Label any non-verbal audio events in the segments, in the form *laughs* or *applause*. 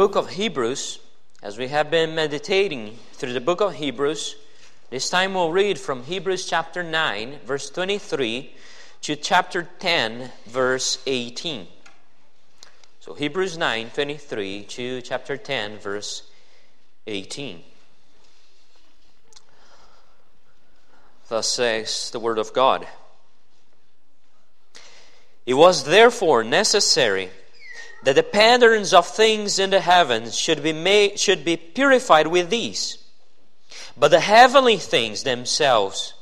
book of Hebrews, as we have been meditating through the book of Hebrews, this time we'll read from Hebrews chapter 9, verse 23 to chapter 10, verse 18. So Hebrews 9, 23 to chapter 10, verse 18. Thus says the word of God. It was therefore necessary that the patterns of things in the heavens should be made should be purified with these but the heavenly things themselves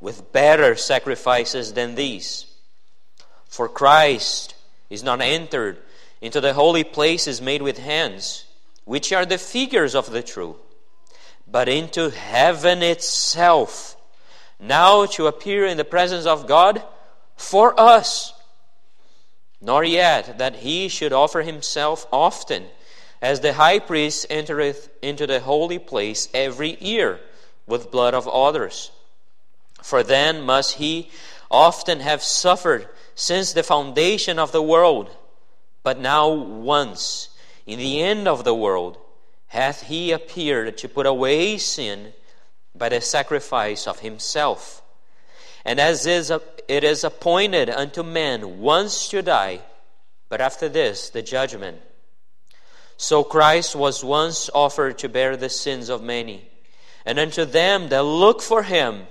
with better sacrifices than these. For Christ is not entered into the holy places made with hands, which are the figures of the true, but into heaven itself, now to appear in the presence of God for us. Nor yet that he should offer himself often as the high priest entereth into the holy place every year with blood of others. For then must he often have suffered since the foundation of the world. But now, once, in the end of the world, hath he appeared to put away sin by the sacrifice of himself. And as is it is appointed unto men once to die, but after this the judgment. So Christ was once offered to bear the sins of many, and unto them that look for him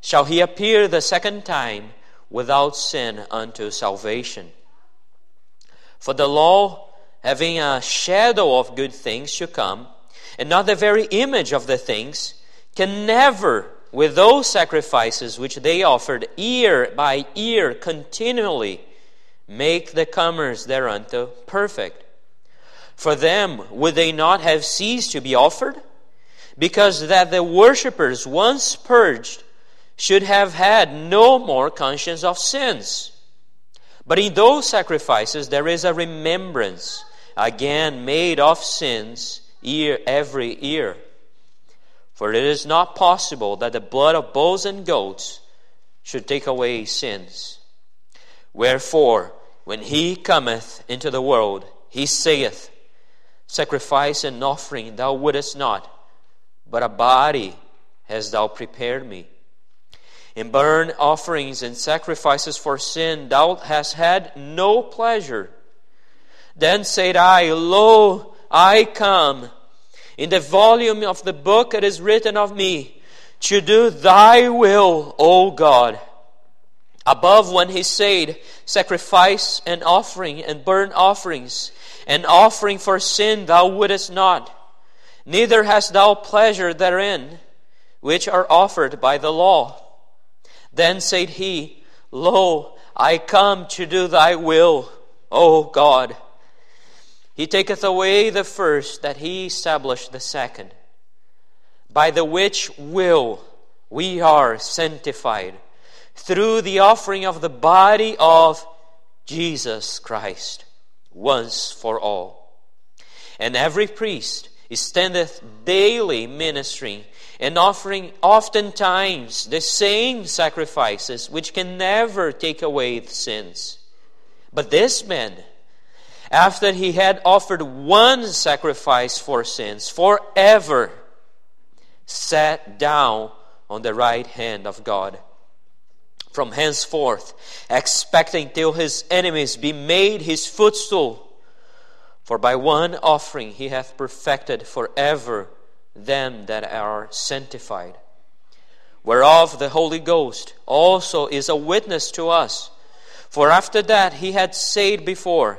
shall he appear the second time without sin unto salvation. For the law, having a shadow of good things to come, and not the very image of the things, can never, with those sacrifices which they offered year by year continually, make the comers thereunto perfect. For them, would they not have ceased to be offered? Because that the worshippers, once purged, should have had no more conscience of sins. But in those sacrifices there is a remembrance, again made of sins year every year. For it is not possible that the blood of bulls and goats should take away sins. Wherefore, when he cometh into the world, he saith, Sacrifice and offering thou wouldest not, but a body hast thou prepared me. In burnt offerings and sacrifices for sin thou hast had no pleasure. Then said I, Lo, I come. In the volume of the book it is written of me, to do thy will, O God. Above when he said, Sacrifice and offering and burnt offerings an offering for sin thou wouldest not, neither hast thou pleasure therein, which are offered by the law. Then said he, Lo, I come to do thy will, O God. He taketh away the first, that he establish the second, by the which will we are sanctified through the offering of the body of Jesus Christ once for all. And every priest standeth daily ministering and offering oftentimes the same sacrifices which can never take away sins. But this man, after he had offered one sacrifice for sins forever, sat down on the right hand of God from henceforth, expecting till his enemies be made his footstool. For by one offering he hath perfected forever them that are sanctified. Whereof the Holy Ghost also is a witness to us. For after that he had said before,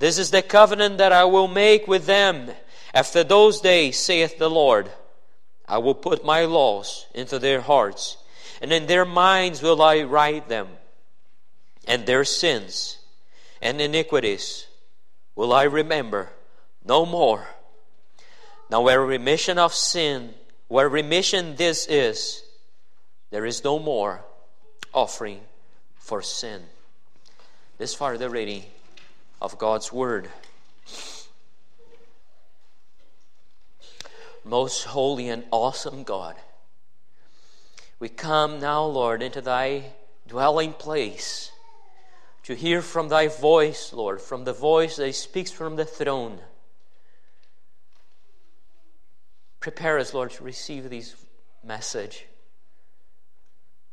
This is the covenant that I will make with them after those days, saith the Lord. I will put my laws into their hearts and in their minds will I write them, and their sins and iniquities will I remember no more. Now, where remission of sin, where remission this is, there is no more offering for sin. This far, the reading of God's Word. Most holy and awesome God. We come now, Lord, into thy dwelling place to hear from thy voice, Lord, from the voice that speaks from the throne. Prepare us, Lord, to receive this message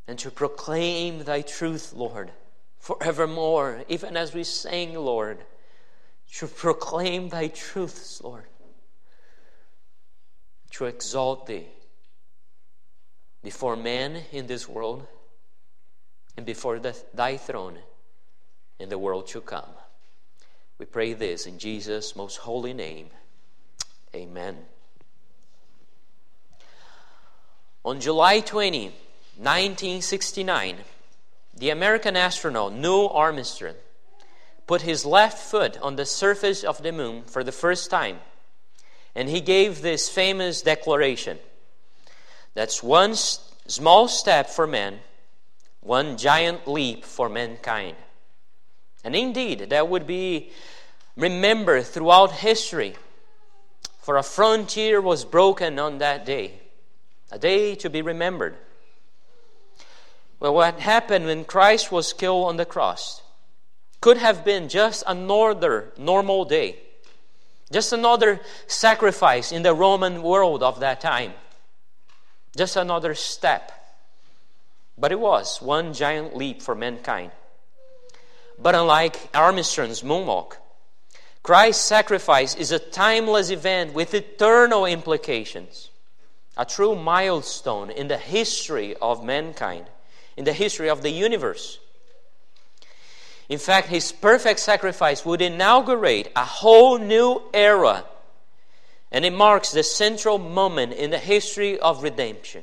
and to proclaim thy truth, Lord, forevermore, even as we sang, Lord, to proclaim thy truths, Lord, to exalt thee before men in this world and before the, thy throne in the world to come. We pray this in Jesus' most holy name. Amen. On July 20, 1969, the American astronaut Neil Armstrong put his left foot on the surface of the moon for the first time, and he gave this famous declaration That's one small step for man, one giant leap for mankind. And indeed, that would be remembered throughout history, for a frontier was broken on that day, a day to be remembered. Well, what happened when Christ was killed on the cross could have been just another normal day, just another sacrifice in the Roman world of that time, just another step. But it was one giant leap for mankind. But unlike Armstrong's moonwalk, Christ's sacrifice is a timeless event with eternal implications, a true milestone in the history of mankind in the history of the universe. In fact, his perfect sacrifice would inaugurate a whole new era, and it marks the central moment in the history of redemption.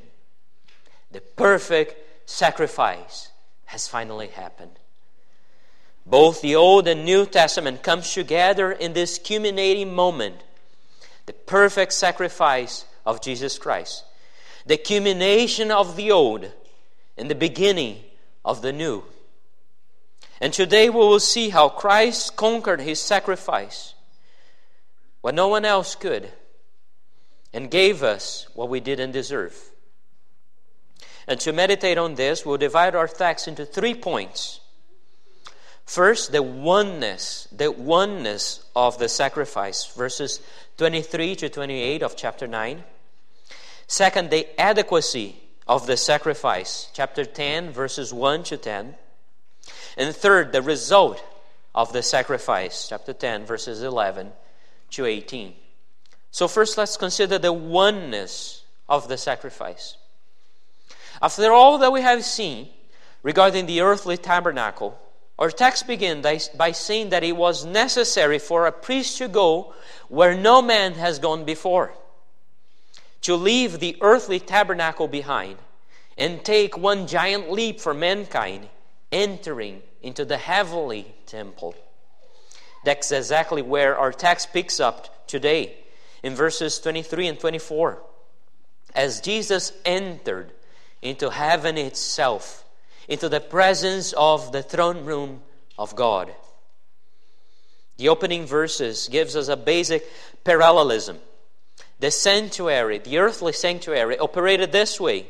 The perfect sacrifice has finally happened. Both the Old and New Testament comes together in this culminating moment, the perfect sacrifice of Jesus Christ. The culmination of the Old in the beginning of the new. And today we will see how Christ conquered his sacrifice when no one else could and gave us what we didn't deserve. And to meditate on this, we'll divide our text into three points. First, the oneness, the oneness of the sacrifice, verses 23 to 28 of chapter 9. Second, the adequacy of the sacrifice, chapter 10, verses 1 to 10. And third, the result of the sacrifice, chapter 10, verses 11 to 18. So, first, let's consider the oneness of the sacrifice. After all that we have seen regarding the earthly tabernacle, our text begins by saying that it was necessary for a priest to go where no man has gone before to leave the earthly tabernacle behind and take one giant leap for mankind, entering into the heavenly temple. That's exactly where our text picks up today in verses 23 and 24. As Jesus entered into heaven itself, into the presence of the throne room of God. The opening verses gives us a basic parallelism the sanctuary, the earthly sanctuary, operated this way.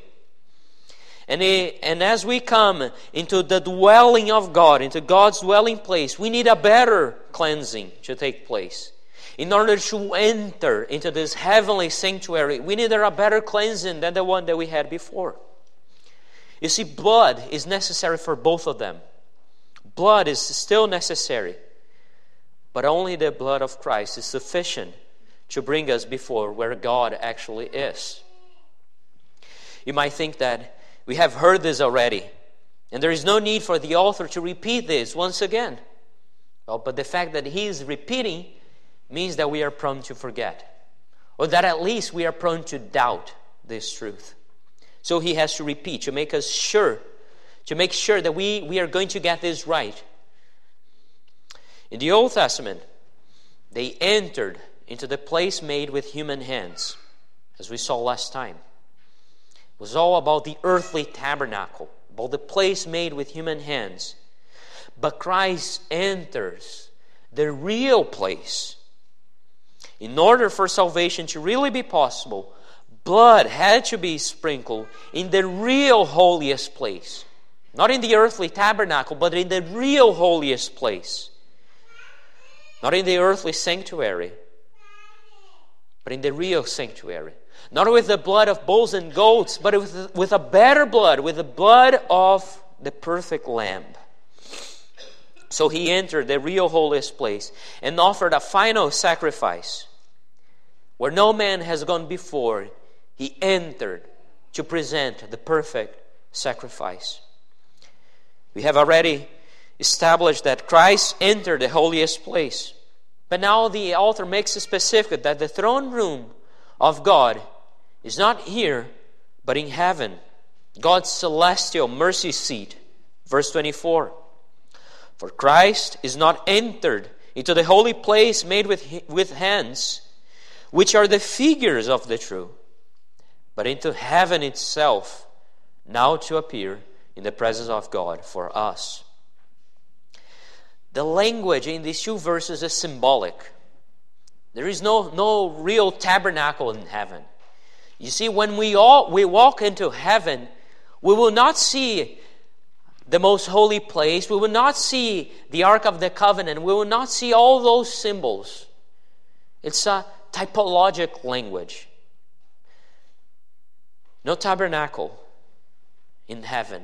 And, and as we come into the dwelling of God, into God's dwelling place, we need a better cleansing to take place. In order to enter into this heavenly sanctuary, we need a better cleansing than the one that we had before. You see, blood is necessary for both of them. Blood is still necessary, but only the blood of Christ is sufficient to bring us before where God actually is. You might think that we have heard this already, and there is no need for the author to repeat this once again. Well, but the fact that he is repeating means that we are prone to forget, or that at least we are prone to doubt this truth. So he has to repeat to make us sure, to make sure that we, we are going to get this right. In the Old Testament, they entered into the place made with human hands, as we saw last time. It was all about the earthly tabernacle, about the place made with human hands. But Christ enters the real place. In order for salvation to really be possible, blood had to be sprinkled in the real holiest place. Not in the earthly tabernacle, but in the real holiest place. Not in the earthly sanctuary, but in the real sanctuary. not with the blood of bulls and goats, but with, with a better blood, with the blood of the perfect lamb. So he entered the real holiest place and offered a final sacrifice. Where no man has gone before, he entered to present the perfect sacrifice. We have already established that Christ entered the holiest place. But now the author makes it specific that the throne room of God is not here, but in heaven, God's celestial mercy seat. Verse 24 For Christ is not entered into the holy place made with, with hands, which are the figures of the true, but into heaven itself, now to appear in the presence of God for us. The language in these two verses is symbolic. There is no, no real tabernacle in heaven. You see, when we all we walk into heaven, we will not see the most holy place. We will not see the Ark of the Covenant. We will not see all those symbols. It's a typologic language. No tabernacle in heaven,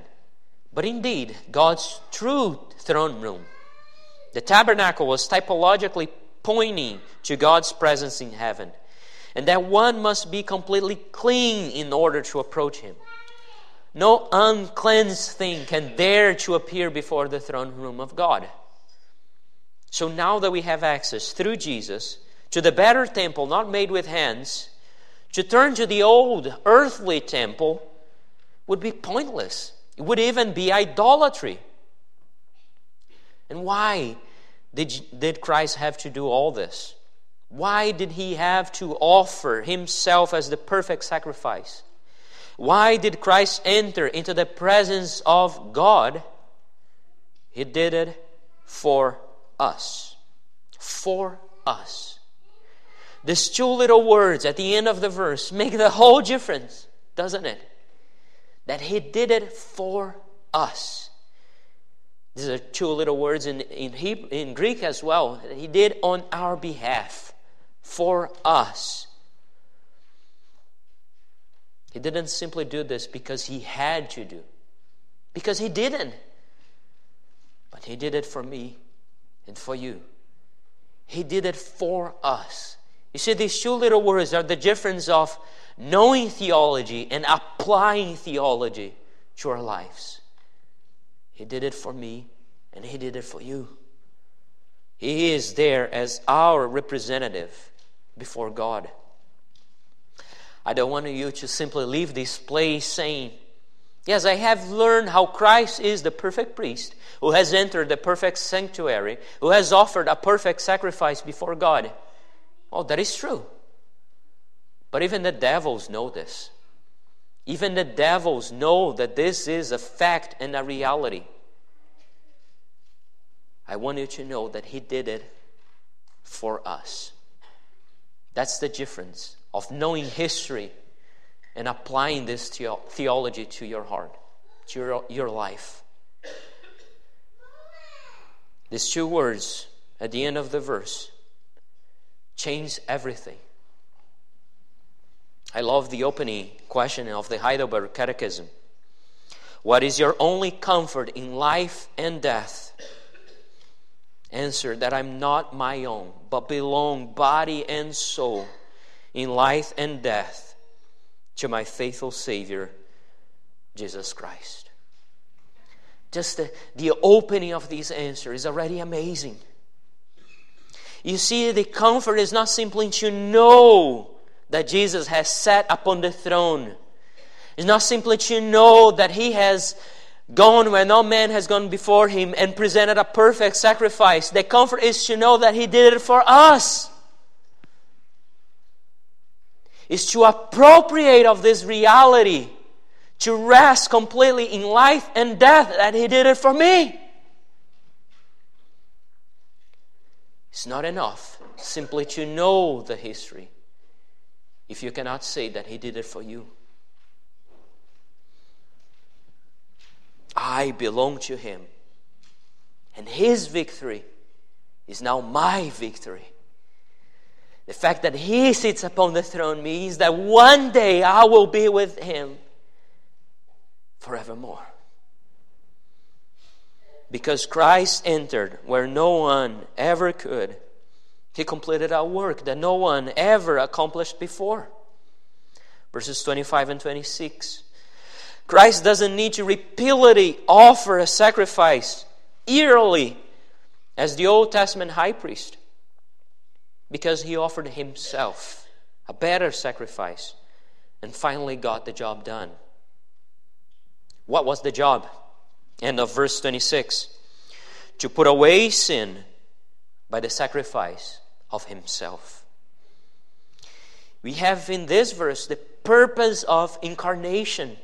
but indeed God's true throne room. The tabernacle was typologically pointing to God's presence in heaven and that one must be completely clean in order to approach him. No uncleansed thing can dare to appear before the throne room of God. So now that we have access through Jesus to the better temple, not made with hands, to turn to the old earthly temple would be pointless. It would even be idolatry. And why did, did Christ have to do all this? Why did he have to offer himself as the perfect sacrifice? Why did Christ enter into the presence of God? He did it for us. For us. These two little words at the end of the verse make the whole difference, doesn't it? That he did it for us. These are two little words in, in, Hebrew, in Greek as well. He did on our behalf for us. He didn't simply do this because he had to do, because he didn't. But he did it for me and for you. He did it for us. You see, these two little words are the difference of knowing theology and applying theology to our lives. He did it for me, and He did it for you. He is there as our representative before God. I don't want you to simply leave this place saying, Yes, I have learned how Christ is the perfect priest who has entered the perfect sanctuary, who has offered a perfect sacrifice before God. Oh, that is true. But even the devils know this. Even the devils know that this is a fact and a reality. I want you to know that He did it for us. That's the difference of knowing history and applying this theology to your heart, to your, your life. These two words at the end of the verse change everything. I love the opening question of the Heidelberg Catechism. What is your only comfort in life and death? Answer that I'm not my own, but belong body and soul in life and death to my faithful Savior, Jesus Christ. Just the, the opening of this answer is already amazing. You see, the comfort is not simply to know that Jesus has sat upon the throne. It's not simply to know that He has gone where no man has gone before him and presented a perfect sacrifice. The comfort is to know that he did it for us. Is to appropriate of this reality, to rest completely in life and death that he did it for me. It's not enough simply to know the history if you cannot say that he did it for you. I belong to Him. And His victory is now my victory. The fact that He sits upon the throne means that one day I will be with Him forevermore. Because Christ entered where no one ever could, He completed a work that no one ever accomplished before. Verses 25 and 26. Christ doesn't need to repeatedly offer a sacrifice yearly as the Old Testament high priest because he offered himself a better sacrifice and finally got the job done. What was the job? End of verse 26 to put away sin by the sacrifice of himself. We have in this verse the purpose of incarnation,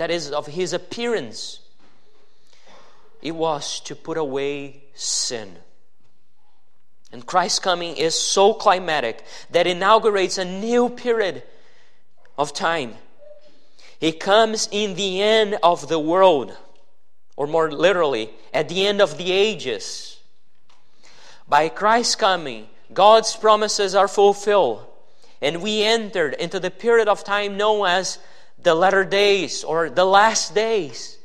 that is, of his appearance. It was to put away sin. And Christ's coming is so climatic that inaugurates a new period of time. He comes in the end of the world, or more literally, at the end of the ages. By Christ's coming, God's promises are fulfilled, and we entered into the period of time known as the latter days or the last days.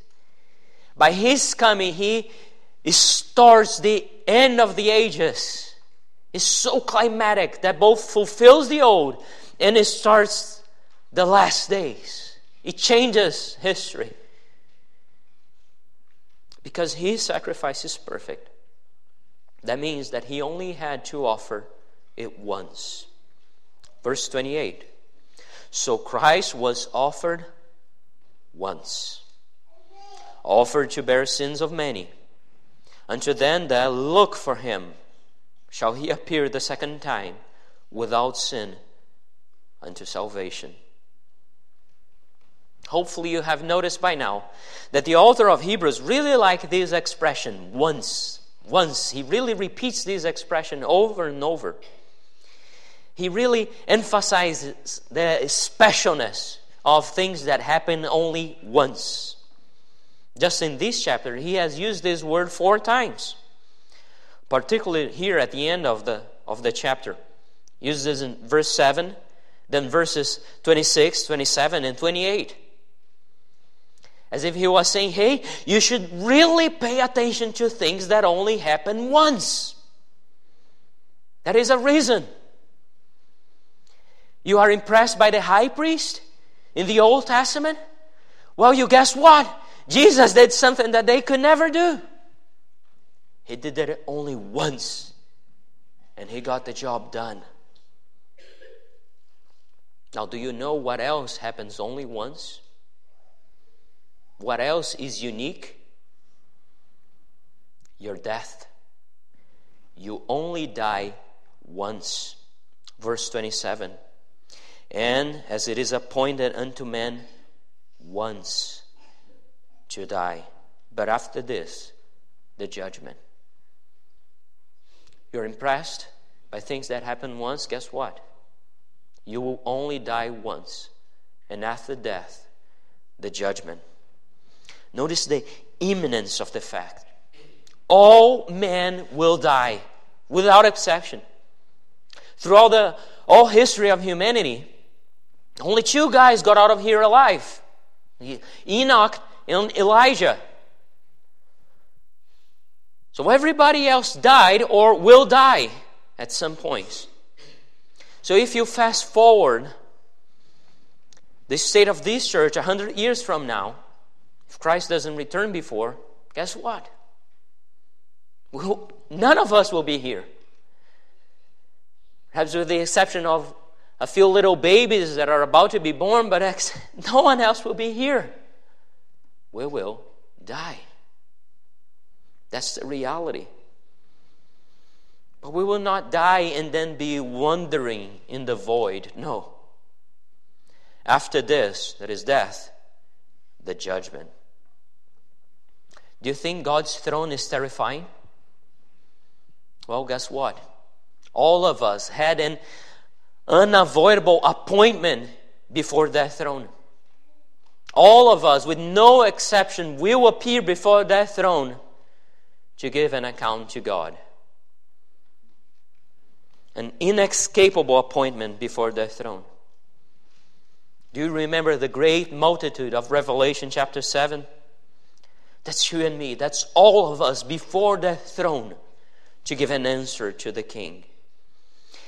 By His coming, He starts the end of the ages is so climatic that both fulfills the old and it starts the last days. It changes history. Because his sacrifice is perfect. That means that he only had to offer it once. Verse 28. So Christ was offered once, offered to bear sins of many. Unto them that look for him shall he appear the second time without sin unto salvation. Hopefully, you have noticed by now that the author of Hebrews really liked this expression once. Once. He really repeats this expression over and over. He really emphasizes the specialness of things that happen only once. Just in this chapter, he has used this word four times particularly here at the end of the, of the chapter. Uses this in verse 7, then verses 26, 27, and 28. As if he was saying, hey, you should really pay attention to things that only happen once. That is a reason. You are impressed by the high priest in the Old Testament? Well, you guess what? Jesus did something that they could never do. He did it only once, and he got the job done. Now, do you know what else happens only once? What else is unique? Your death. You only die once. Verse 27 And as it is appointed unto men once to die, but after this, the judgment. You're impressed by things that happen once, guess what? You will only die once. And after death, the judgment. Notice the imminence of the fact. All men will die, without exception. Throughout the all history of humanity, only two guys got out of here alive Enoch and Elijah. So everybody else died or will die at some point. So if you fast forward the state of this church a hundred years from now, if Christ doesn't return before, guess what? None of us will be here. Perhaps with the exception of a few little babies that are about to be born, but *laughs* no one else will be here. We will die. That's the reality. But we will not die and then be wandering in the void. No. After this, that is death, the judgment. Do you think God's throne is terrifying? Well, guess what? All of us had an unavoidable appointment before that throne. All of us, with no exception, will appear before that throne to give an account to God. an inescapable appointment before the throne. Do you remember the great multitude of Revelation chapter 7? That's you and me. That's all of us before the throne to give an answer to the king.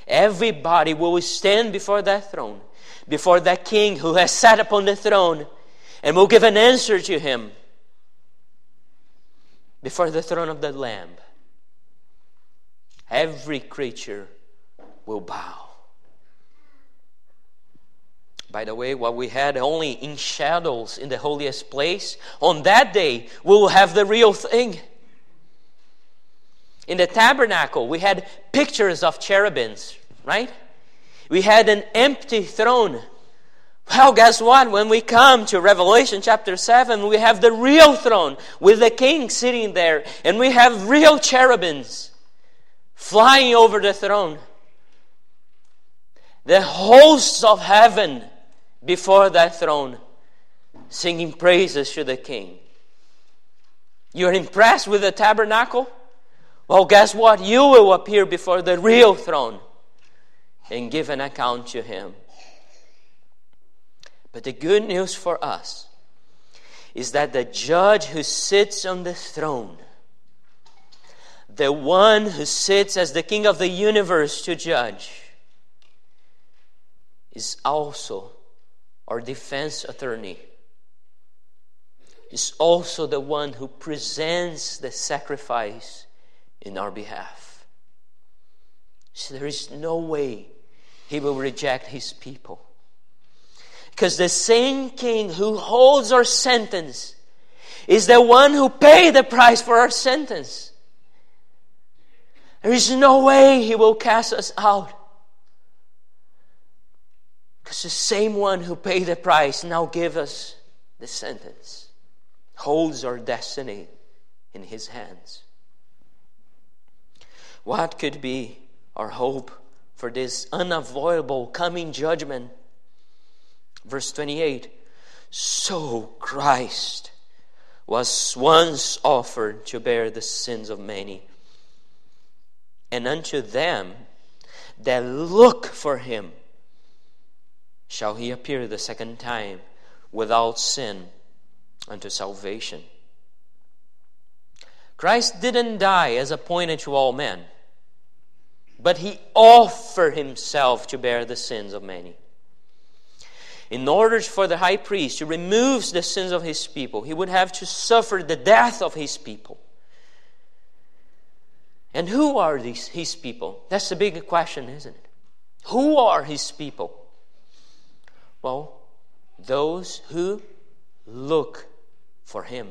Everybody will stand before that throne, before that king who has sat upon the throne, and will give an answer to him before the throne of the Lamb. Every creature will bow. By the way, what we had only in shadows in the holiest place, on that day we will have the real thing. In the tabernacle, we had pictures of cherubims, right? We had an empty throne. Well, guess what? When we come to Revelation chapter 7, we have the real throne with the king sitting there, and we have real cherubims flying over the throne. The hosts of heaven before that throne, singing praises to the king. You're impressed with the tabernacle? Well, guess what? You will appear before the real throne and give an account to him. But the good news for us is that the judge who sits on the throne, the one who sits as the king of the universe to judge, is also our defense attorney is also the one who presents the sacrifice in our behalf. So there is no way he will reject his people. Because the same king who holds our sentence is the one who paid the price for our sentence. There is no way he will cast us out. Because the same one who paid the price now give us the sentence, holds our destiny in his hands. What could be our hope for this unavoidable coming judgment? Verse 28 So Christ was once offered to bear the sins of many, and unto them that look for him shall he appear the second time without sin unto salvation. Christ didn't die as appointed to all men but he offered himself to bear the sins of many. In order for the high priest to remove the sins of his people, he would have to suffer the death of his people. And who are these his people? That's the big question, isn't it? Who are his people? Well, those who look for him.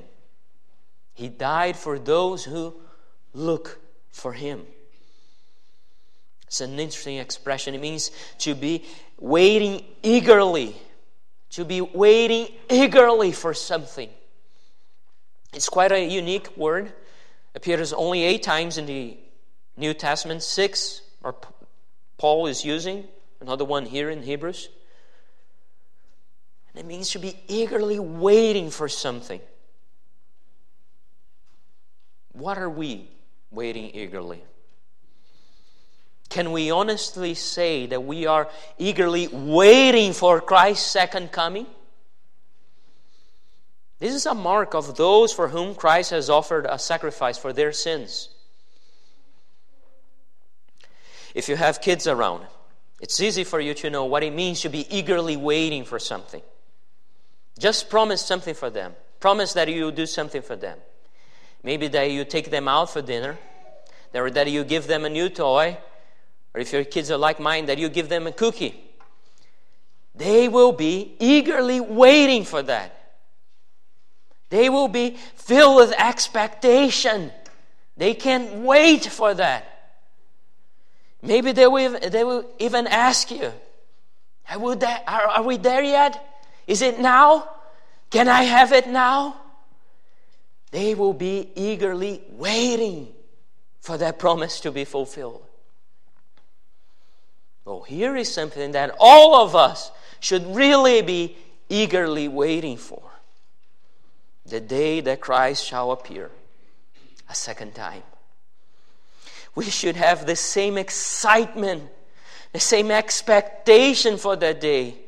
He died for those who look for him. It's an interesting expression. It means to be waiting eagerly, to be waiting eagerly for something. It's quite a unique word. Appears only eight times in the New Testament, six or Paul is using, another one here in Hebrews. And it means to be eagerly waiting for something. What are we waiting eagerly? Can we honestly say that we are eagerly waiting for Christ's second coming? This is a mark of those for whom Christ has offered a sacrifice for their sins. If you have kids around, it's easy for you to know what it means to be eagerly waiting for something. Just promise something for them. Promise that you do something for them. Maybe that you take them out for dinner, or that you give them a new toy, or if your kids are like mine, that you give them a cookie. They will be eagerly waiting for that. They will be filled with expectation. They can't wait for that. Maybe they will, they will even ask you, are we, there, are, are we there yet? Is it now? Can I have it now? They will be eagerly waiting for that promise to be fulfilled. Well, here is something that all of us should really be eagerly waiting for the day that Christ shall appear a second time. we should have the same excitement, the same expectation for that day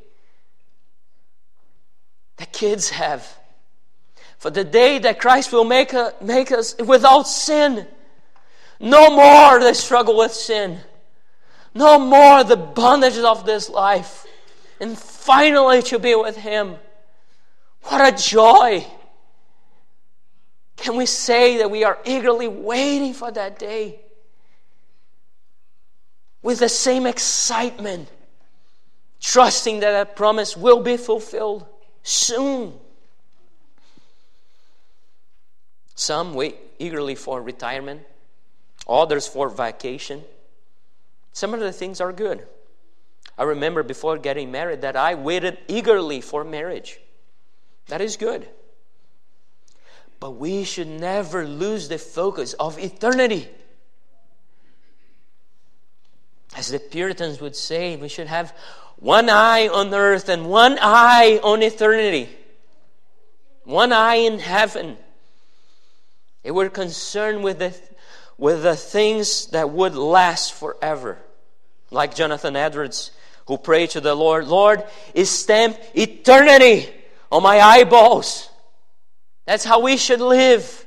that kids have. For the day that Christ will make, a, make us without sin. No more the struggle with sin. No more the bondages of this life. And finally to be with Him. What a joy! Can we say that we are eagerly waiting for that day? With the same excitement, trusting that that promise will be fulfilled soon. Some wait eagerly for retirement, others for vacation. Some of the things are good. I remember before getting married that I waited eagerly for marriage. That is good. But we should never lose the focus of eternity. As the Puritans would say, we should have one eye on earth and one eye on eternity, one eye in heaven. They were concerned with the, with the things that would last forever. Like Jonathan Edwards, who prayed to the Lord, Lord, stamp eternity on my eyeballs. That's how we should live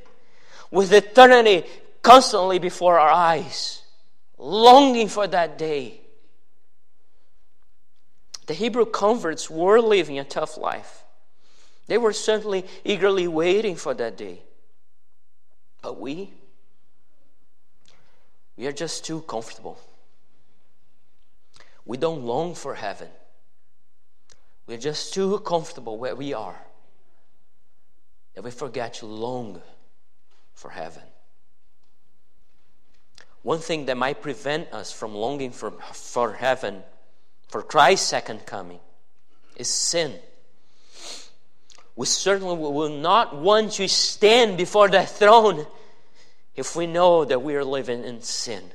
with eternity constantly before our eyes, longing for that day. The Hebrew converts were living a tough life. They were certainly eagerly waiting for that day. But we, we are just too comfortable. We don't long for heaven. We're just too comfortable where we are that we forget to long for heaven. One thing that might prevent us from longing for, for heaven, for Christ's second coming, is sin. We certainly will not want to stand before the throne if we know that we are living in sin.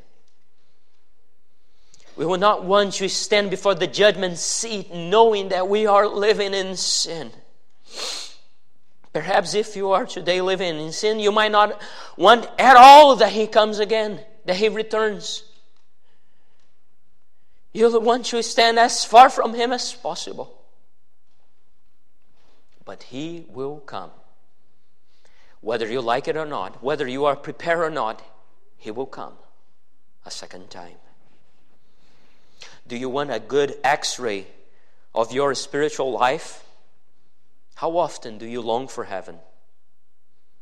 We will not want to stand before the judgment seat knowing that we are living in sin. Perhaps if you are today living in sin, you might not want at all that He comes again, that He returns. You'll want to stand as far from Him as possible. But He will come. Whether you like it or not, whether you are prepared or not, He will come a second time. Do you want a good x ray of your spiritual life? How often do you long for heaven?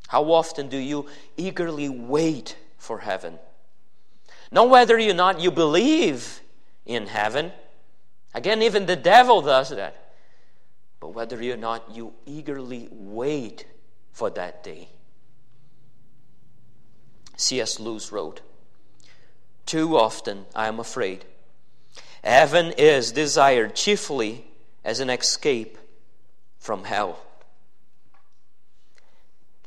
How often do you eagerly wait for heaven? Not whether or not you believe in heaven. Again, even the devil does that. But whether or not you eagerly wait for that day. C.S. Lewis wrote, Too often I am afraid Heaven is desired chiefly as an escape from hell.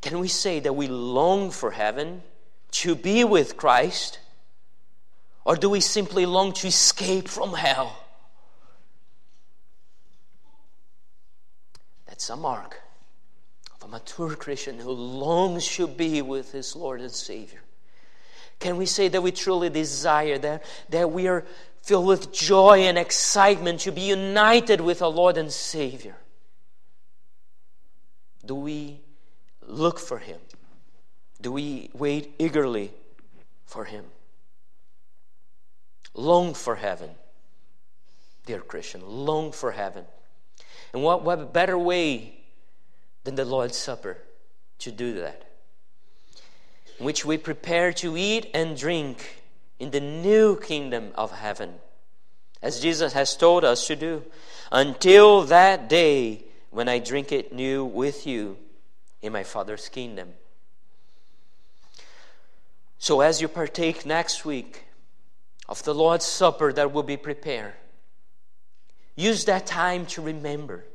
Can we say that we long for heaven to be with Christ? Or do we simply long to escape from hell? That's a mark a mature Christian who longs to be with his Lord and Savior. Can we say that we truly desire that, that we are filled with joy and excitement to be united with our Lord and Savior? Do we look for Him? Do we wait eagerly for Him? Long for heaven, dear Christian, long for heaven. And what, what better way than the Lord's Supper to do that? Which we prepare to eat and drink in the new kingdom of heaven, as Jesus has told us to do, until that day when I drink it new with you in my Father's kingdom. So, as you partake next week of the Lord's Supper that will be prepared, use that time to remember.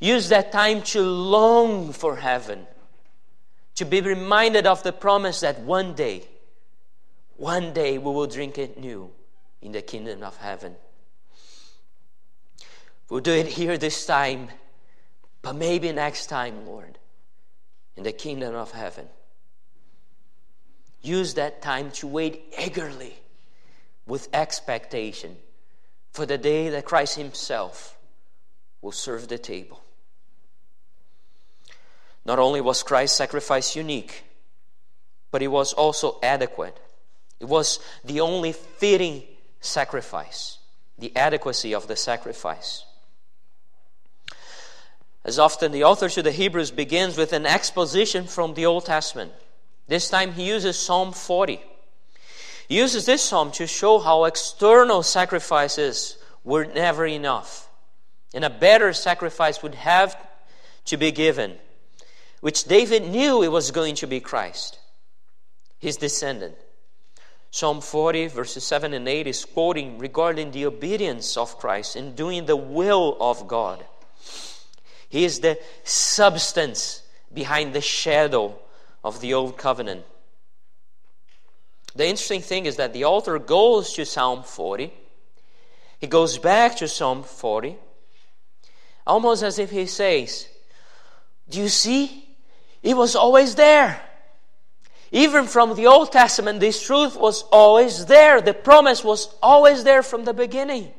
Use that time to long for heaven, to be reminded of the promise that one day, one day we will drink it new in the kingdom of heaven. We'll do it here this time, but maybe next time, Lord, in the kingdom of heaven. use that time to wait eagerly with expectation for the day that Christ Himself will serve the table. Not only was Christ's sacrifice unique, but it was also adequate. It was the only fitting sacrifice, the adequacy of the sacrifice. As often, the author to the Hebrews begins with an exposition from the Old Testament. This time he uses Psalm 40. He uses this psalm to show how external sacrifices were never enough. And a better sacrifice would have to be given, which David knew it was going to be Christ, his descendant. Psalm 40, verses 7 and 8 is quoting regarding the obedience of Christ in doing the will of God. He is the substance behind the shadow of the old covenant. The interesting thing is that the author goes to Psalm 40, he goes back to Psalm 40, almost as if he says, Do you see? It was always there. Even from the Old Testament, this truth was always there. The promise was always there from the beginning.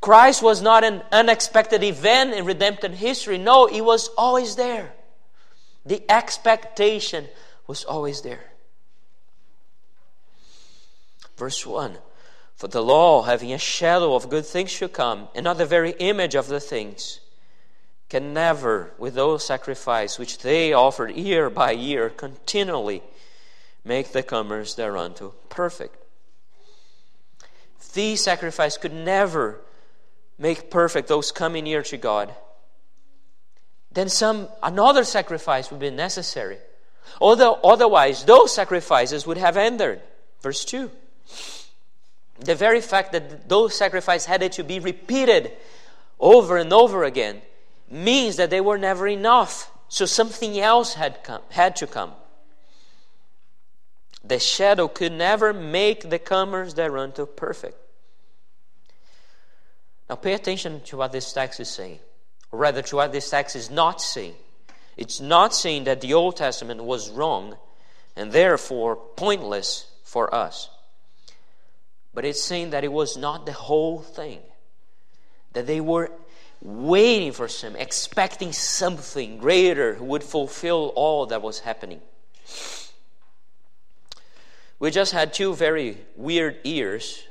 Christ was not an unexpected event in redemptive history. No, He was always there. The expectation was always there. Verse 1 For the law, having a shadow of good things to come, and not the very image of the things, can never, with those sacrifices which they offered year by year continually, make the comers thereunto perfect. These sacrifices could never make perfect those coming near to God then some another sacrifice would be necessary. Although otherwise, those sacrifices would have ended. Verse 2. The very fact that those sacrifices had to be repeated over and over again means that they were never enough. So something else had, come, had to come. The shadow could never make the comers thereunto perfect. Now pay attention to what this text is saying or rather to what this text is not saying. It's not saying that the Old Testament was wrong and therefore pointless for us. But it's saying that it was not the whole thing. That they were waiting for some, expecting something greater who would fulfill all that was happening. We just had two very weird years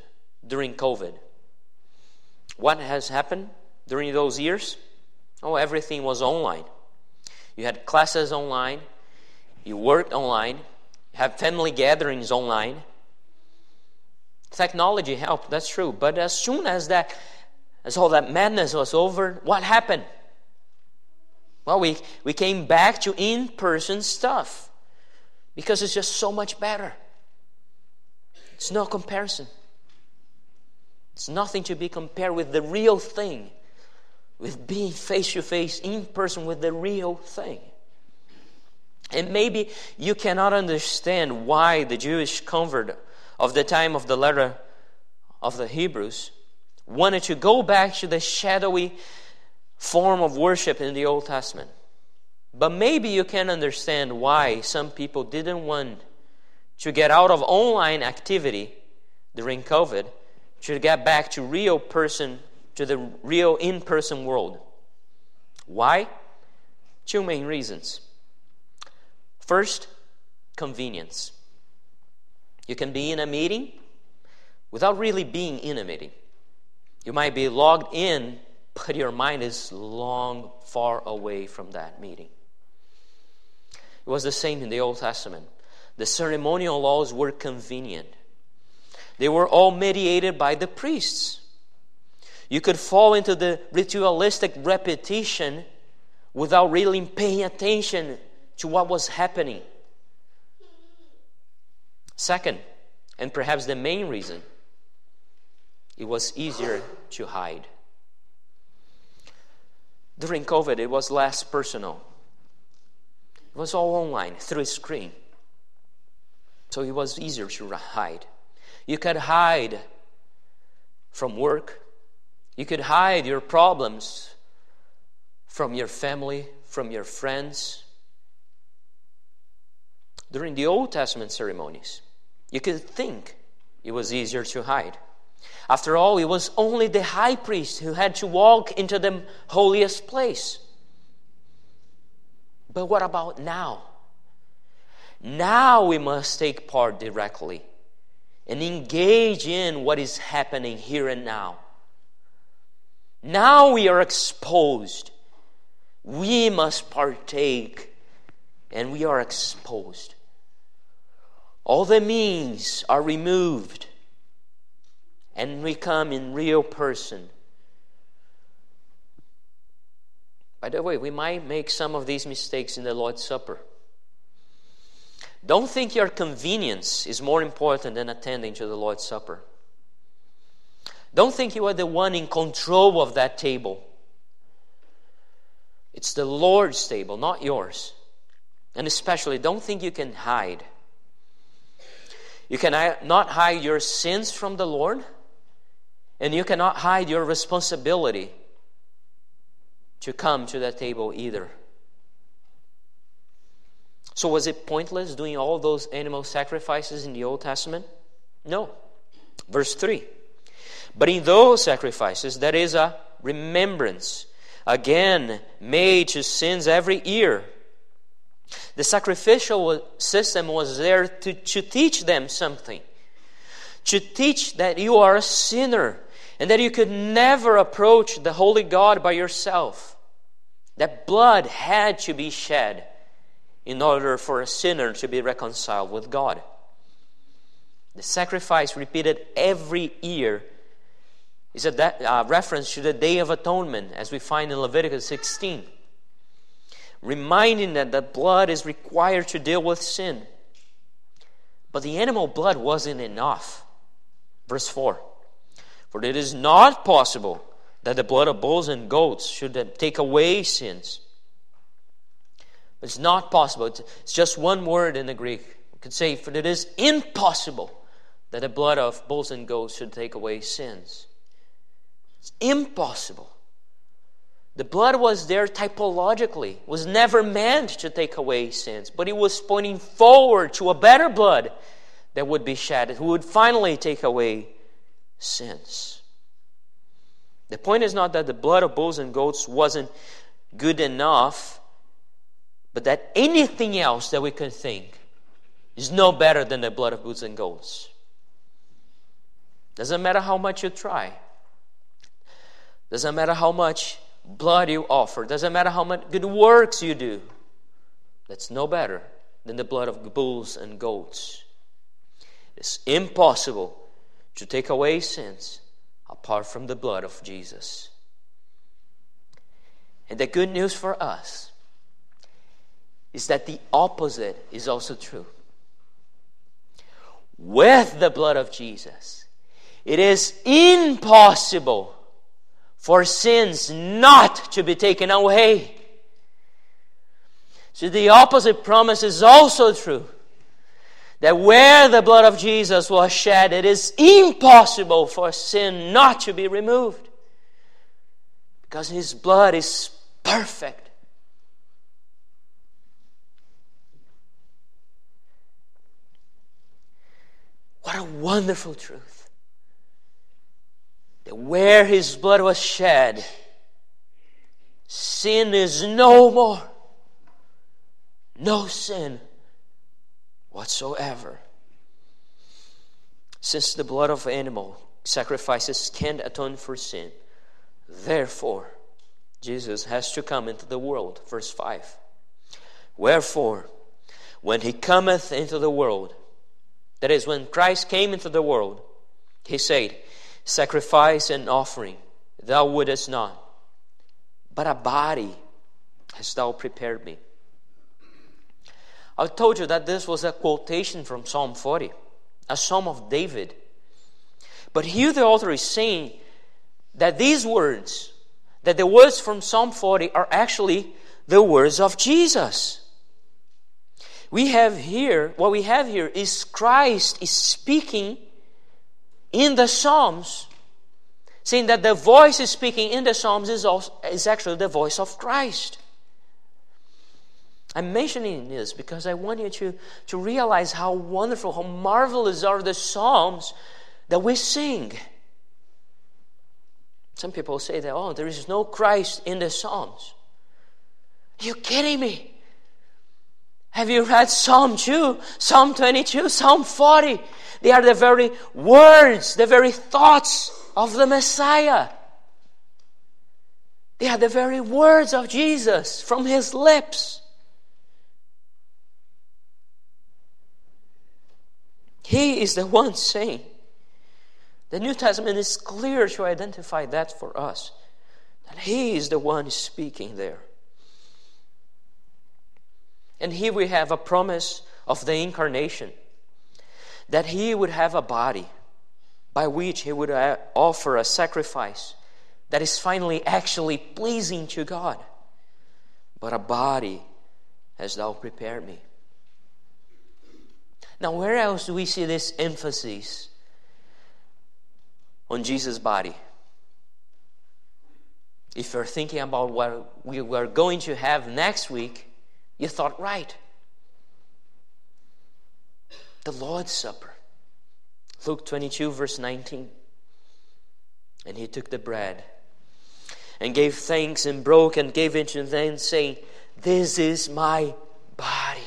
during COVID. What has happened during those years? Oh, everything was online. You had classes online, you worked online, you had family gatherings online. Technology helped, that's true. But as soon as that as all that madness was over, what happened? Well, we, we came back to in person stuff because it's just so much better. It's no comparison. It's nothing to be compared with the real thing with being face to face in person with the real thing. And maybe you cannot understand why the Jewish convert of the time of the letter of the Hebrews wanted to go back to the shadowy form of worship in the Old Testament. But maybe you can understand why some people didn't want to get out of online activity during COVID to get back to real person to the real in person world. Why? Two main reasons. First, convenience. You can be in a meeting without really being in a meeting. You might be logged in, but your mind is long, far away from that meeting. It was the same in the Old Testament. The ceremonial laws were convenient, they were all mediated by the priests. You could fall into the ritualistic repetition without really paying attention to what was happening. Second, and perhaps the main reason, it was easier to hide. During COVID, it was less personal. It was all online through a screen. So it was easier to hide. You could hide from work, you could hide your problems from your family, from your friends. during the Old Testament ceremonies. You could think it was easier to hide. After all, it was only the high priest who had to walk into the holiest place. But what about now? Now we must take part directly and engage in what is happening here and now. Now we are exposed. We must partake, and we are exposed. All the means are removed, and we come in real person. By the way, we might make some of these mistakes in the Lord's Supper. Don't think your convenience is more important than attending to the Lord's Supper. Don't think you are the one in control of that table. It's the Lord's table, not yours. And especially, don't think you can hide. You cannot uh, hide your sins from the Lord, and you cannot hide your responsibility to come to that table either. So, was it pointless doing all those animal sacrifices in the Old Testament? No. Verse 3 But in those sacrifices, there is a remembrance, again made to sins every year. The sacrificial system was there to, to teach them something, to teach that you are a sinner and that you could never approach the holy God by yourself. That blood had to be shed in order for a sinner to be reconciled with God. The sacrifice repeated every year is a de- uh, reference to the Day of Atonement, as we find in Leviticus 16, reminding that the blood is required to deal with sin. But the animal blood wasn't enough. Verse 4 For it is not possible that the blood of bulls and goats should take away sins. It's not possible. It's just one word in the Greek. You could say, for it is impossible that the blood of bulls and goats should take away sins. It's impossible. The blood was there typologically, was never meant to take away sins, but it was pointing forward to a better blood that would be shed, who would finally take away sins. The point is not that the blood of bulls and goats wasn't good enough but that anything else that we can think is no better than the blood of bulls and goats. Doesn't matter how much you try. Doesn't matter how much blood you offer. Doesn't matter how much good works you do. That's no better than the blood of bulls and goats. It's impossible to take away sins apart from the blood of Jesus. And the good news for us is that the opposite is also true. With the blood of Jesus, it is impossible for sins not to be taken away. So the opposite promise is also true. That where the blood of Jesus was shed, it is impossible for sin not to be removed. Because his blood is perfect What a wonderful truth. That where his blood was shed, sin is no more. No sin whatsoever. Since the blood of animal sacrifices can't atone for sin, therefore, Jesus has to come into the world. Verse 5. Wherefore, when he cometh into the world, that is, when Christ came into the world, he said, Sacrifice and offering thou wouldest not, but a body hast thou prepared me. I told you that this was a quotation from Psalm 40, a psalm of David. But here the author is saying that these words, that the words from Psalm 40 are actually the words of Jesus we have here, what we have here is Christ is speaking in the Psalms, saying that the voice is speaking in the Psalms is, also, is actually the voice of Christ. I'm mentioning this because I want you to, to realize how wonderful, how marvelous are the Psalms that we sing. Some people say that, oh, there is no Christ in the Psalms. Are you kidding me? Have you read Psalm 2, Psalm 22, Psalm 40? They are the very words, the very thoughts of the Messiah. They are the very words of Jesus from his lips. He is the one saying. The New Testament is clear to identify that for us. That He is the one speaking there. And here we have a promise of the incarnation that He would have a body by which He would uh, offer a sacrifice that is finally actually pleasing to God. But a body has Thou prepared me. Now, where else do we see this emphasis on Jesus' body? If you're thinking about what we were going to have next week, you thought right. The Lord's Supper. Luke 22, verse 19. And he took the bread and gave thanks and broke and gave it to them, saying, This is my body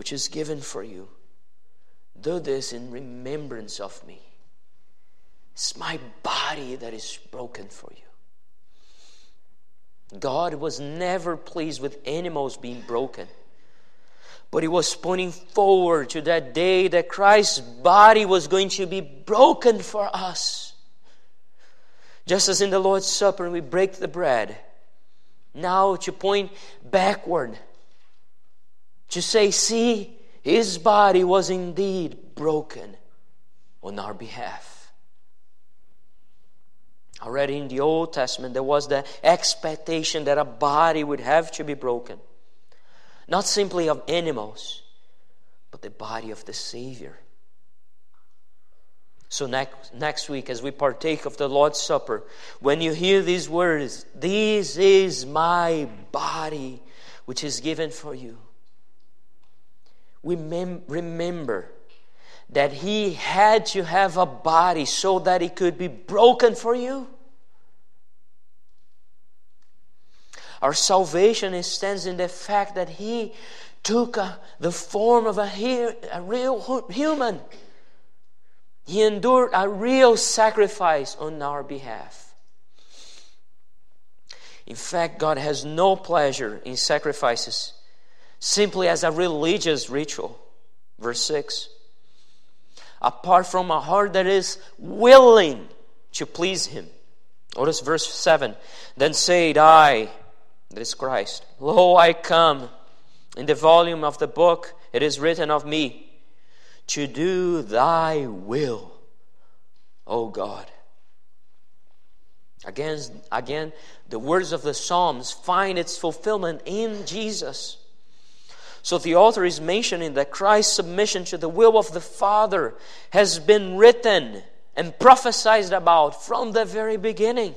which is given for you. Do this in remembrance of me. It's my body that is broken for you. God was never pleased with animals being broken. But he was pointing forward to that day that Christ's body was going to be broken for us. Just as in the Lord's Supper, we break the bread. Now to point backward to say, see, his body was indeed broken on our behalf. Already in the Old Testament, there was the expectation that a body would have to be broken. Not simply of animals, but the body of the Savior. So, next, next week, as we partake of the Lord's Supper, when you hear these words, This is my body, which is given for you we remember that he had to have a body so that it could be broken for you. Our salvation stands in the fact that he took a, the form of a, a real human. He endured a real sacrifice on our behalf. In fact, God has no pleasure in sacrifices simply as a religious ritual. Verse 6 Apart from a heart that is willing to please Him. Notice verse 7 Then said I, that is Christ, Lo, I come. In the volume of the book it is written of me, to do thy will, O God. Again, again, the words of the Psalms find its fulfillment in Jesus. So the author is mentioning that Christ's submission to the will of the Father has been written and prophesied about from the very beginning.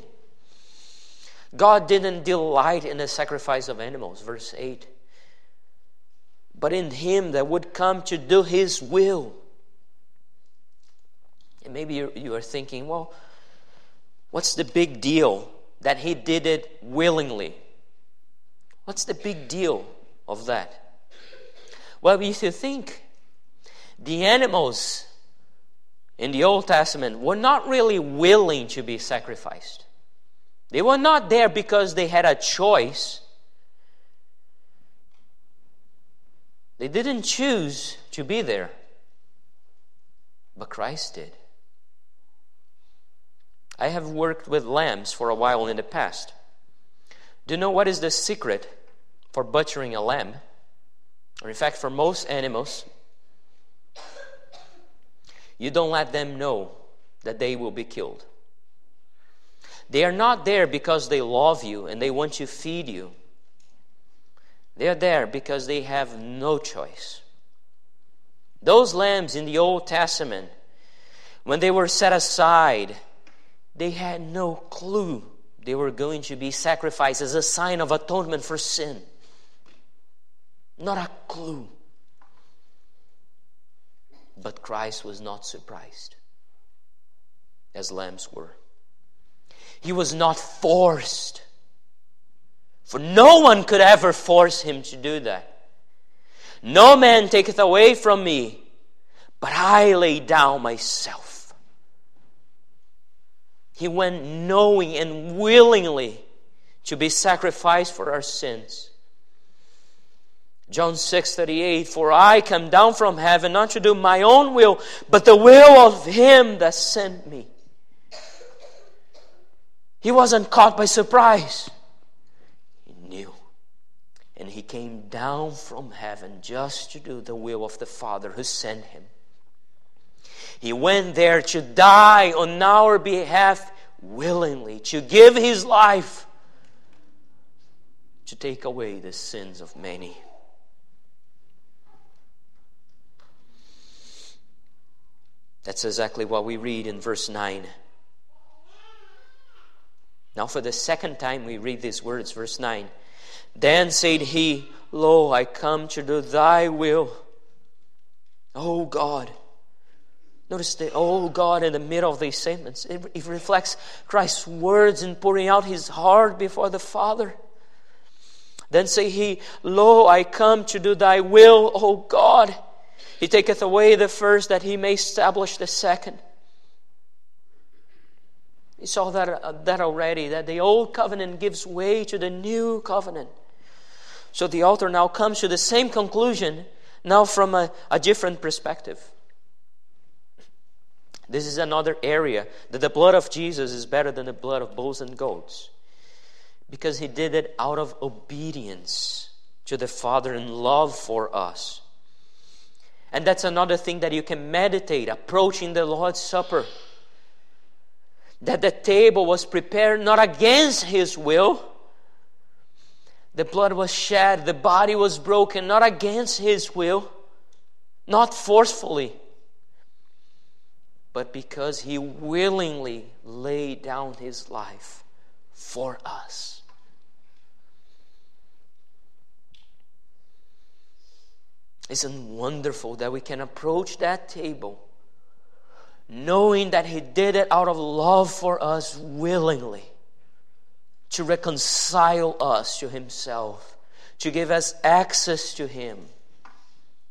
God didn't delight in the sacrifice of animals, verse 8, but in Him that would come to do His will. And maybe you are thinking, well, what's the big deal that He did it willingly? What's the big deal of that? Well, if you think, the animals in the Old Testament were not really willing to be sacrificed. They were not there because they had a choice. They didn't choose to be there, but Christ did. I have worked with lambs for a while in the past. Do you know what is the secret for butchering a lamb? Or in fact, for most animals, you don't let them know that they will be killed. They are not there because they love you and they want to feed you. They are there because they have no choice. Those lambs in the Old Testament, when they were set aside, they had no clue they were going to be sacrificed as a sign of atonement for sin. Not a clue. But Christ was not surprised, as lambs were. He was not forced, for no one could ever force him to do that. No man taketh away from me, but I lay down myself. He went knowing and willingly to be sacrificed for our sins. John 6 38, For I come down from heaven not to do my own will, but the will of him that sent me. He wasn't caught by surprise. He knew. And he came down from heaven just to do the will of the Father who sent him. He went there to die on our behalf willingly, to give his life to take away the sins of many. That's exactly what we read in verse 9. Now, for the second time, we read these words, verse 9. Then said he, Lo, I come to do thy will. Oh God. Notice the oh God in the middle of these statements. It, it reflects Christ's words in pouring out his heart before the Father. Then say he, Lo, I come to do thy will, O God. He taketh away the first that he may establish the second. You saw that, uh, that already, that the old covenant gives way to the new covenant. So the author now comes to the same conclusion, now from a, a different perspective. This is another area that the blood of Jesus is better than the blood of bulls and goats because he did it out of obedience to the Father and love for us. And that's another thing that you can meditate approaching the Lord's Supper. That the table was prepared not against His will. The blood was shed, the body was broken not against His will, not forcefully, but because He willingly laid down His life for us. Isn't wonderful that we can approach that table knowing that He did it out of love for us willingly to reconcile us to Himself, to give us access to Him.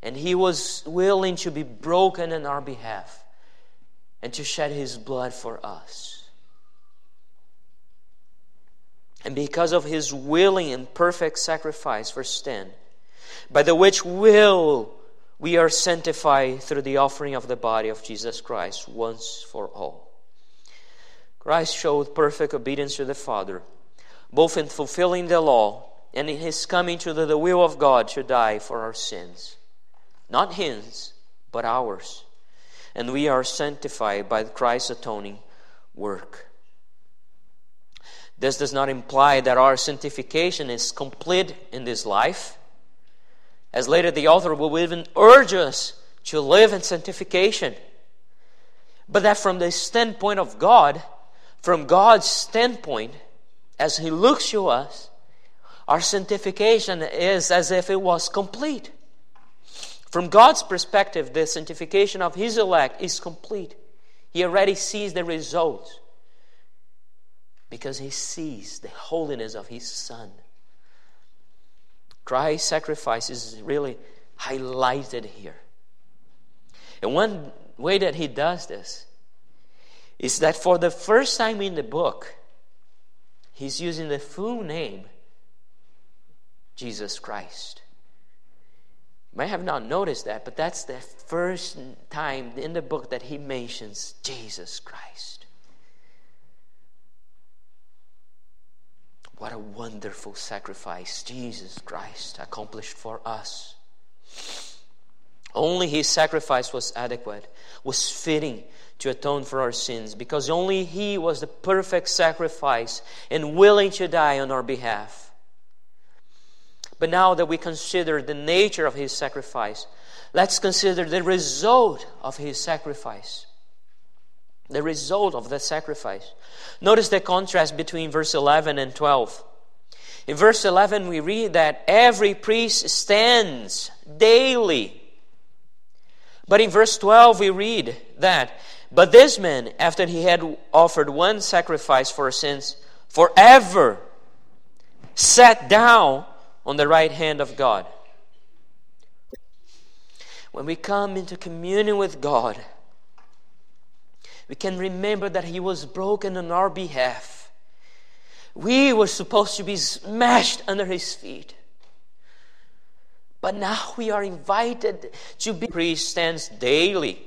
And He was willing to be broken in our behalf and to shed His blood for us. And because of His willing and perfect sacrifice, verse 10, by the which will we are sanctified through the offering of the body of Jesus Christ once for all. Christ showed perfect obedience to the Father, both in fulfilling the law and in his coming to the, will of God to die for our sins. Not his, but ours. And we are sanctified by Christ's atoning work. This does not imply that our sanctification is complete in this life as later the author will even urge us to live in sanctification. But that from the standpoint of God, from God's standpoint, as He looks to us, our sanctification is as if it was complete. From God's perspective, the sanctification of His elect is complete. He already sees the results because He sees the holiness of His Son. Christ's sacrifice is really highlighted here. And one way that he does this is that for the first time in the book, he's using the full name Jesus Christ. You may have not noticed that, but that's the first time in the book that he mentions Jesus Christ. What a wonderful sacrifice Jesus Christ accomplished for us. Only his sacrifice was adequate, was fitting to atone for our sins, because only he was the perfect sacrifice and willing to die on our behalf. But now that we consider the nature of his sacrifice, let's consider the result of his sacrifice. The result of the sacrifice. Notice the contrast between verse 11 and 12. In verse 11, we read that every priest stands daily. But in verse 12, we read that, but this man, after he had offered one sacrifice for sins, forever sat down on the right hand of God. When we come into communion with God, we can remember that He was broken on our behalf. We were supposed to be smashed under His feet. But now we are invited to be priest stands daily,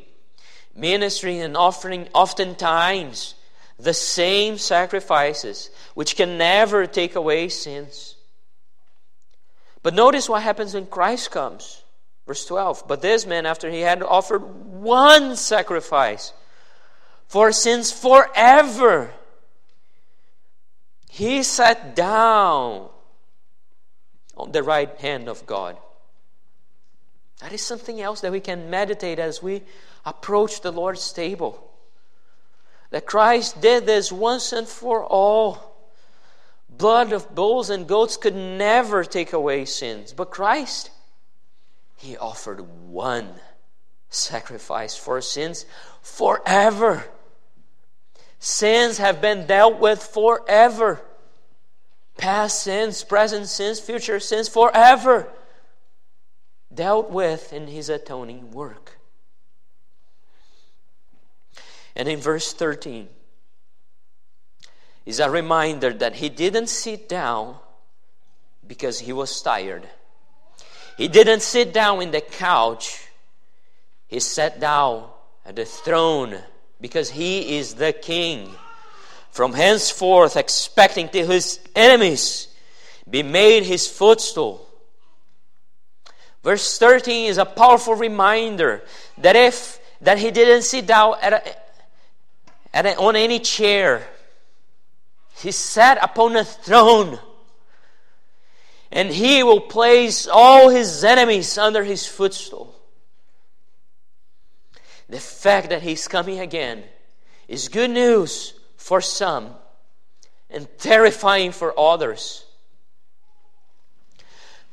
ministering and offering oftentimes the same sacrifices, which can never take away sins. But notice what happens when Christ comes. Verse 12. But this man, after he had offered one sacrifice for sins forever, he sat down on the right hand of God. That is something else that we can meditate as we approach the Lord's table. That Christ did this once and for all. Blood of bulls and goats could never take away sins, but Christ he offered one sacrifice for sins forever. Sins have been dealt with forever. Past sins, present sins, future sins, forever. Dealt with in his atoning work. And in verse 13 is a reminder that he didn't sit down because he was tired. He didn't sit down in the couch, he sat down at the throne because he is the king. From henceforth, expecting to his enemies be made his footstool. Verse 13 is a powerful reminder that if that he didn't sit down at a, at a, on any chair, he sat upon a throne and he will place all his enemies under his footstool. The fact that he's coming again is good news for some and terrifying for others.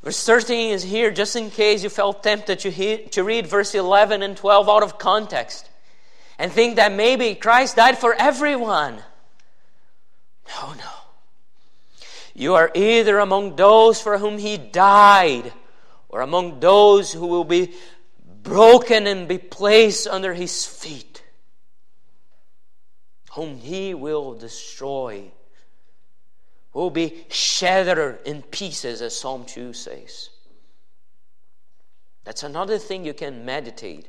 Verse 13 is here just in case you felt tempted to, hear, to read verse 11 and 12 out of context and think that maybe Christ died for everyone. No, no. You are either among those for whom he died or among those who will be broken and be placed under his feet, whom he will destroy, will be shattered in pieces, as Psalm 2 says. That's another thing you can meditate,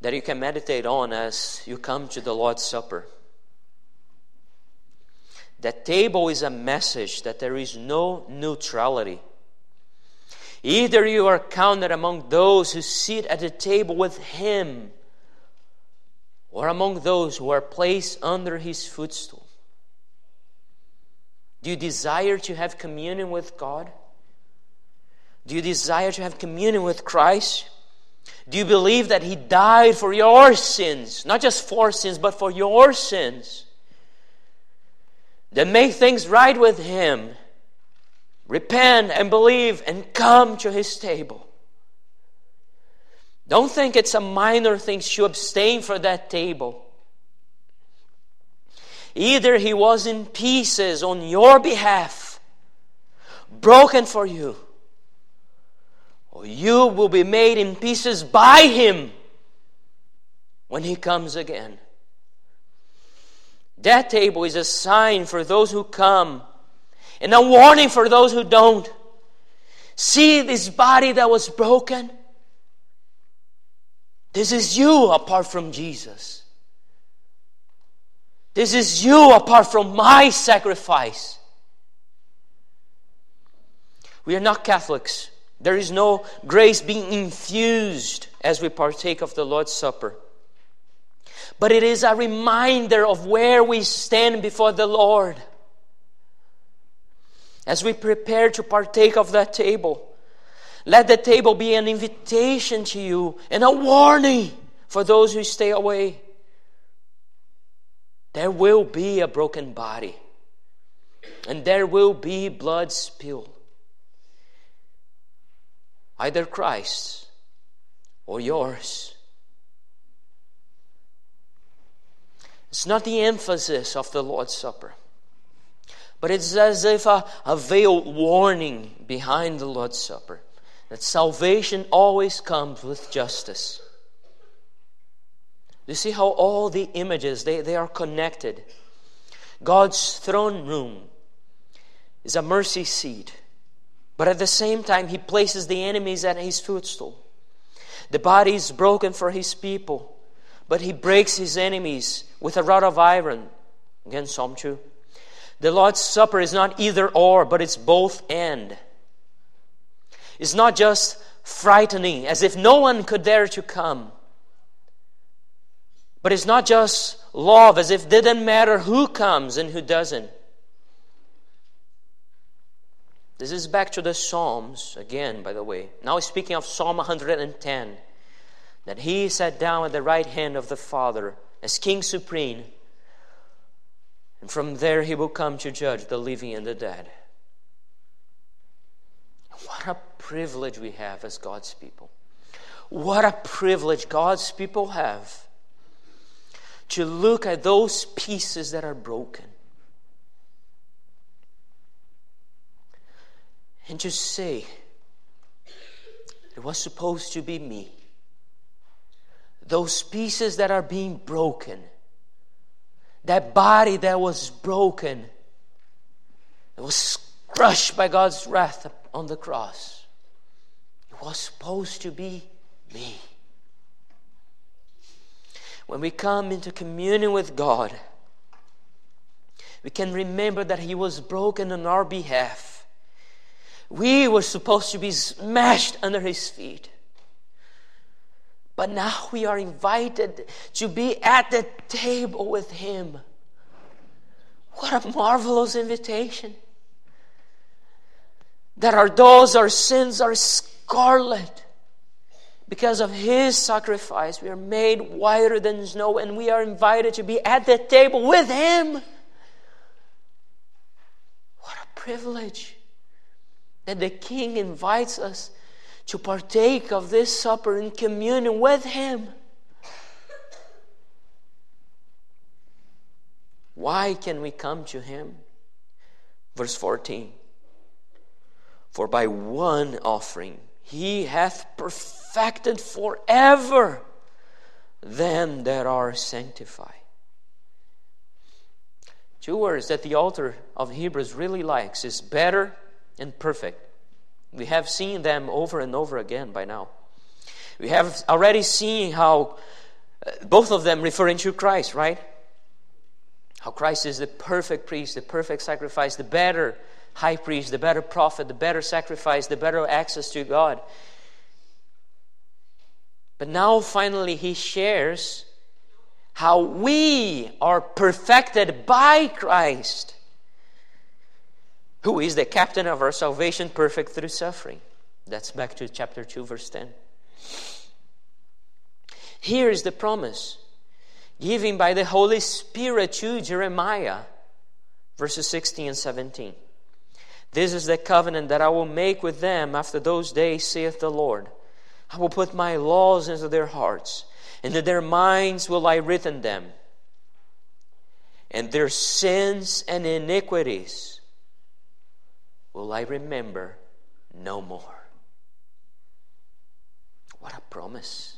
that you can meditate on as you come to the Lord's Supper. That table is a message that there is no neutrality. Either you are counted among those who sit at the table with Him, or among those who are placed under His footstool. Do you desire to have communion with God? Do you desire to have communion with Christ? Do you believe that He died for your sins? Not just for sins, but for your sins then make things right with Him. Repent and believe and come to His table. Don't think it's a minor thing to abstain from that table. Either He was in pieces on your behalf, broken for you, or you will be made in pieces by Him when He comes again. That table is a sign for those who come and a warning for those who don't. See this body that was broken? This is you apart from Jesus. This is you apart from my sacrifice. We are not Catholics. There is no grace being infused as we partake of the Lord's Supper but it is a reminder of where we stand before the Lord. As we prepare to partake of that table, let the table be an invitation to you and a warning for those who stay away. there will be a broken body, and there will be blood spilled. Either Christ or yours. It's not the emphasis of the Lord's Supper, but it's as if a, a veiled warning behind the Lord's Supper that salvation always comes with justice. You see how all the images they, they are connected. God's throne room is a mercy seat, but at the same time, He places the enemies at His footstool. The body is broken for His people, but He breaks His enemies with a rod of iron. Again, Psalm 2. The Lord's Supper is not either or, but it's both and. It's not just frightening, as if no one could dare to come. But it's not just love, as if it didn't matter who comes and who doesn't. This is back to the Psalms again, by the way. Now, speaking of Psalm 110, that he sat down at the right hand of the Father as King Supreme, and from there he will come to judge the living and the dead. What a privilege we have as God's people. What a privilege God's people have to look at those pieces that are broken and just say, it was supposed to be me. Those pieces that are being broken, that body that was broken, it was crushed by God's wrath on the cross. It was supposed to be me. When we come into communion with God, we can remember that He was broken on our behalf. We were supposed to be smashed under His feet. But now we are invited to be at the table with Him. What a marvelous invitation! that our those our sins are scarlet because of his sacrifice we are made whiter than snow and we are invited to be at the table with him what a privilege that the king invites us to partake of this supper in communion with him why can we come to him verse 14 for by one offering he hath perfected forever them that are sanctified. Two words that the author of Hebrews really likes is better and perfect. We have seen them over and over again by now. We have already seen how uh, both of them referring to Christ, right? How Christ is the perfect priest, the perfect sacrifice, the better high priest, the better prophet, the better sacrifice, the better access to God. But now finally he shares how we are perfected by Christ, who is the captain of our salvation, perfect through suffering. That's back to chapter 2, verse 10. Here is the promise given by the Holy Spirit to Jeremiah, verses 16 and 17. This is the covenant that I will make with them after those days, saith the Lord. I will put my laws into their hearts, and in their minds will I written them. And their sins and iniquities will I remember no more. What a promise.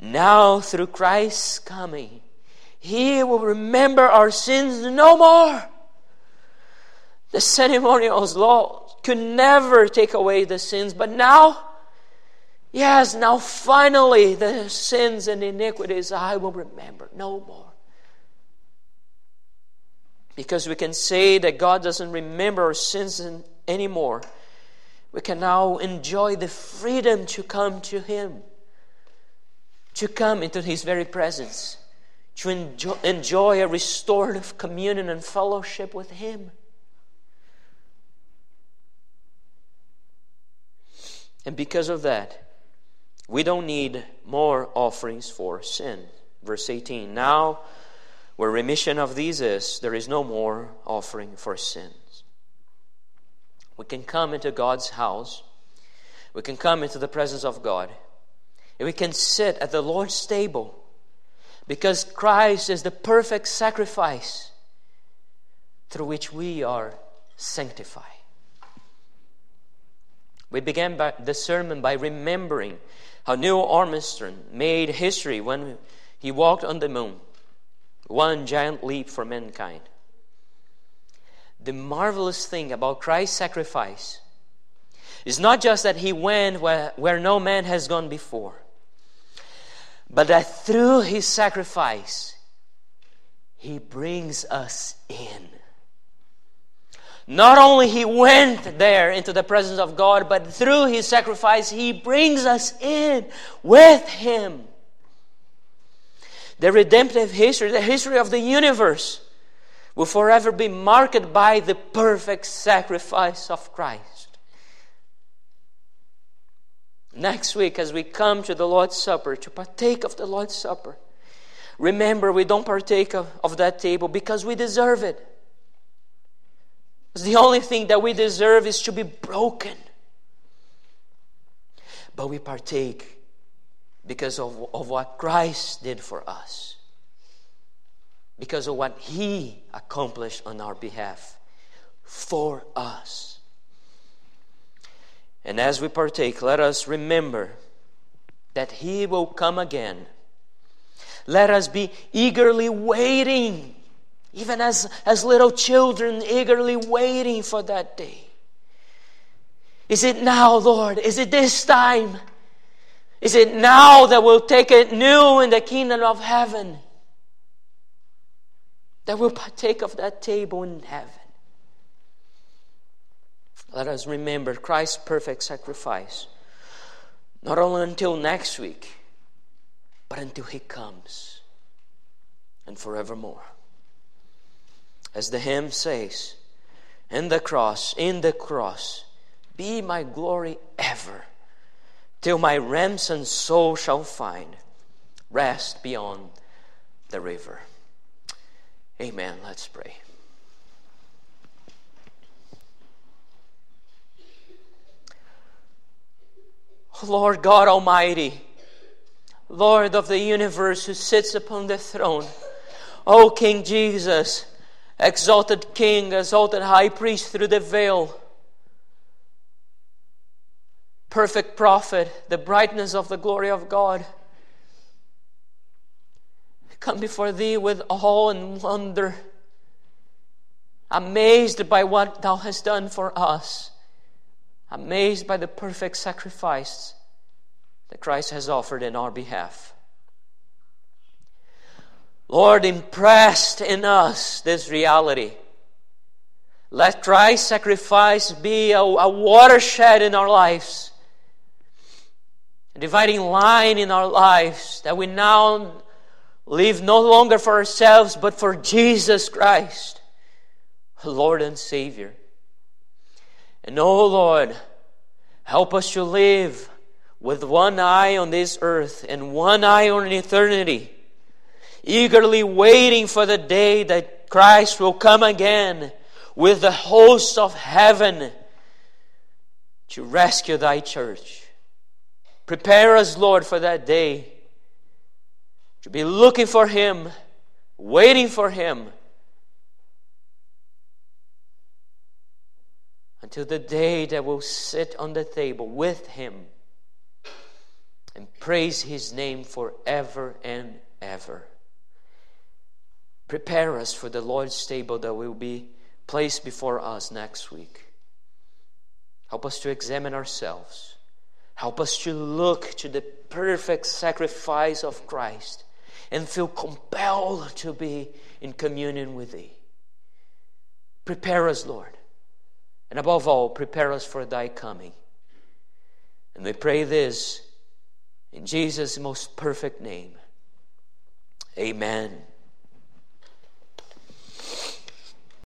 Now, through Christ's coming, He will remember our sins no more. The ceremonial law could never take away the sins, but now, yes, now finally the sins and iniquities I will remember no more. Because we can say that God doesn't remember our sins anymore, we can now enjoy the freedom to come to Him, to come into His very presence, to enjoy, enjoy a restorative communion and fellowship with Him. And because of that, we don't need more offerings for sin. Verse 18 Now Where remission of these is, there is no more offering for sins. We can come into God's house. We can come into the presence of God. And we can sit at the Lord's table because Christ is the perfect sacrifice through which we are sanctified. We began the sermon by remembering how Neil Armstrong made history when he walked on the moon. One giant leap for mankind. The marvelous thing about Christ's sacrifice is not just that he went where, where no man has gone before, but that through his sacrifice, he brings us in. Not only he went there into the presence of God, but through his sacrifice, he brings us in with him. The redemptive history, the history of the universe, will forever be marked by the perfect sacrifice of Christ. Next week, as we come to the Lord's Supper, to partake of the Lord's Supper, remember we don't partake of, of that table because we deserve it. The only thing that we deserve is to be broken. But we partake because of, of what Christ did for us, because of what He accomplished on our behalf for us. And as we partake, let us remember that He will come again. Let us be eagerly waiting even as, as little children eagerly waiting for that day. Is it now, Lord? Is it this time? Is it now that we'll take it new in the kingdom of heaven? That we'll partake of that table in heaven. Let us remember Christ's perfect sacrifice, not only until next week, but until He comes and forevermore as the hymn says, in the cross, in the cross, be my glory ever, till my ransomed soul shall find rest beyond the river. Amen. Let's pray. Lord God Almighty, Lord of the universe who sits upon the throne, O King Jesus, exalted King, exalted High Priest through the veil, perfect prophet, the brightness of the glory of God. Come before Thee with awe and wonder, amazed by what Thou hast done for us, amazed by the perfect sacrifice that Christ has offered in our behalf. Lord, impressed in us this reality. Let Christ's sacrifice be a, a watershed in our lives, a dividing line in our lives that we now live no longer for ourselves but for Jesus Christ, Lord and Savior. And oh Lord, help us to live with one eye on this earth and one eye on eternity eagerly waiting for the day that Christ will come again with the hosts of heaven to rescue thy church. Prepare us, Lord, for that day to be looking for him, waiting for him. Until the day that we'll sit on the table with him and praise his name forever and ever. Prepare us for the Lord's table that will be placed before us next week. Help us to examine ourselves. Help us to look to the perfect sacrifice of Christ and feel compelled to be in communion with Thee. Prepare us, Lord. And above all, prepare us for Thy coming. And we pray this in Jesus' most perfect name. Amen.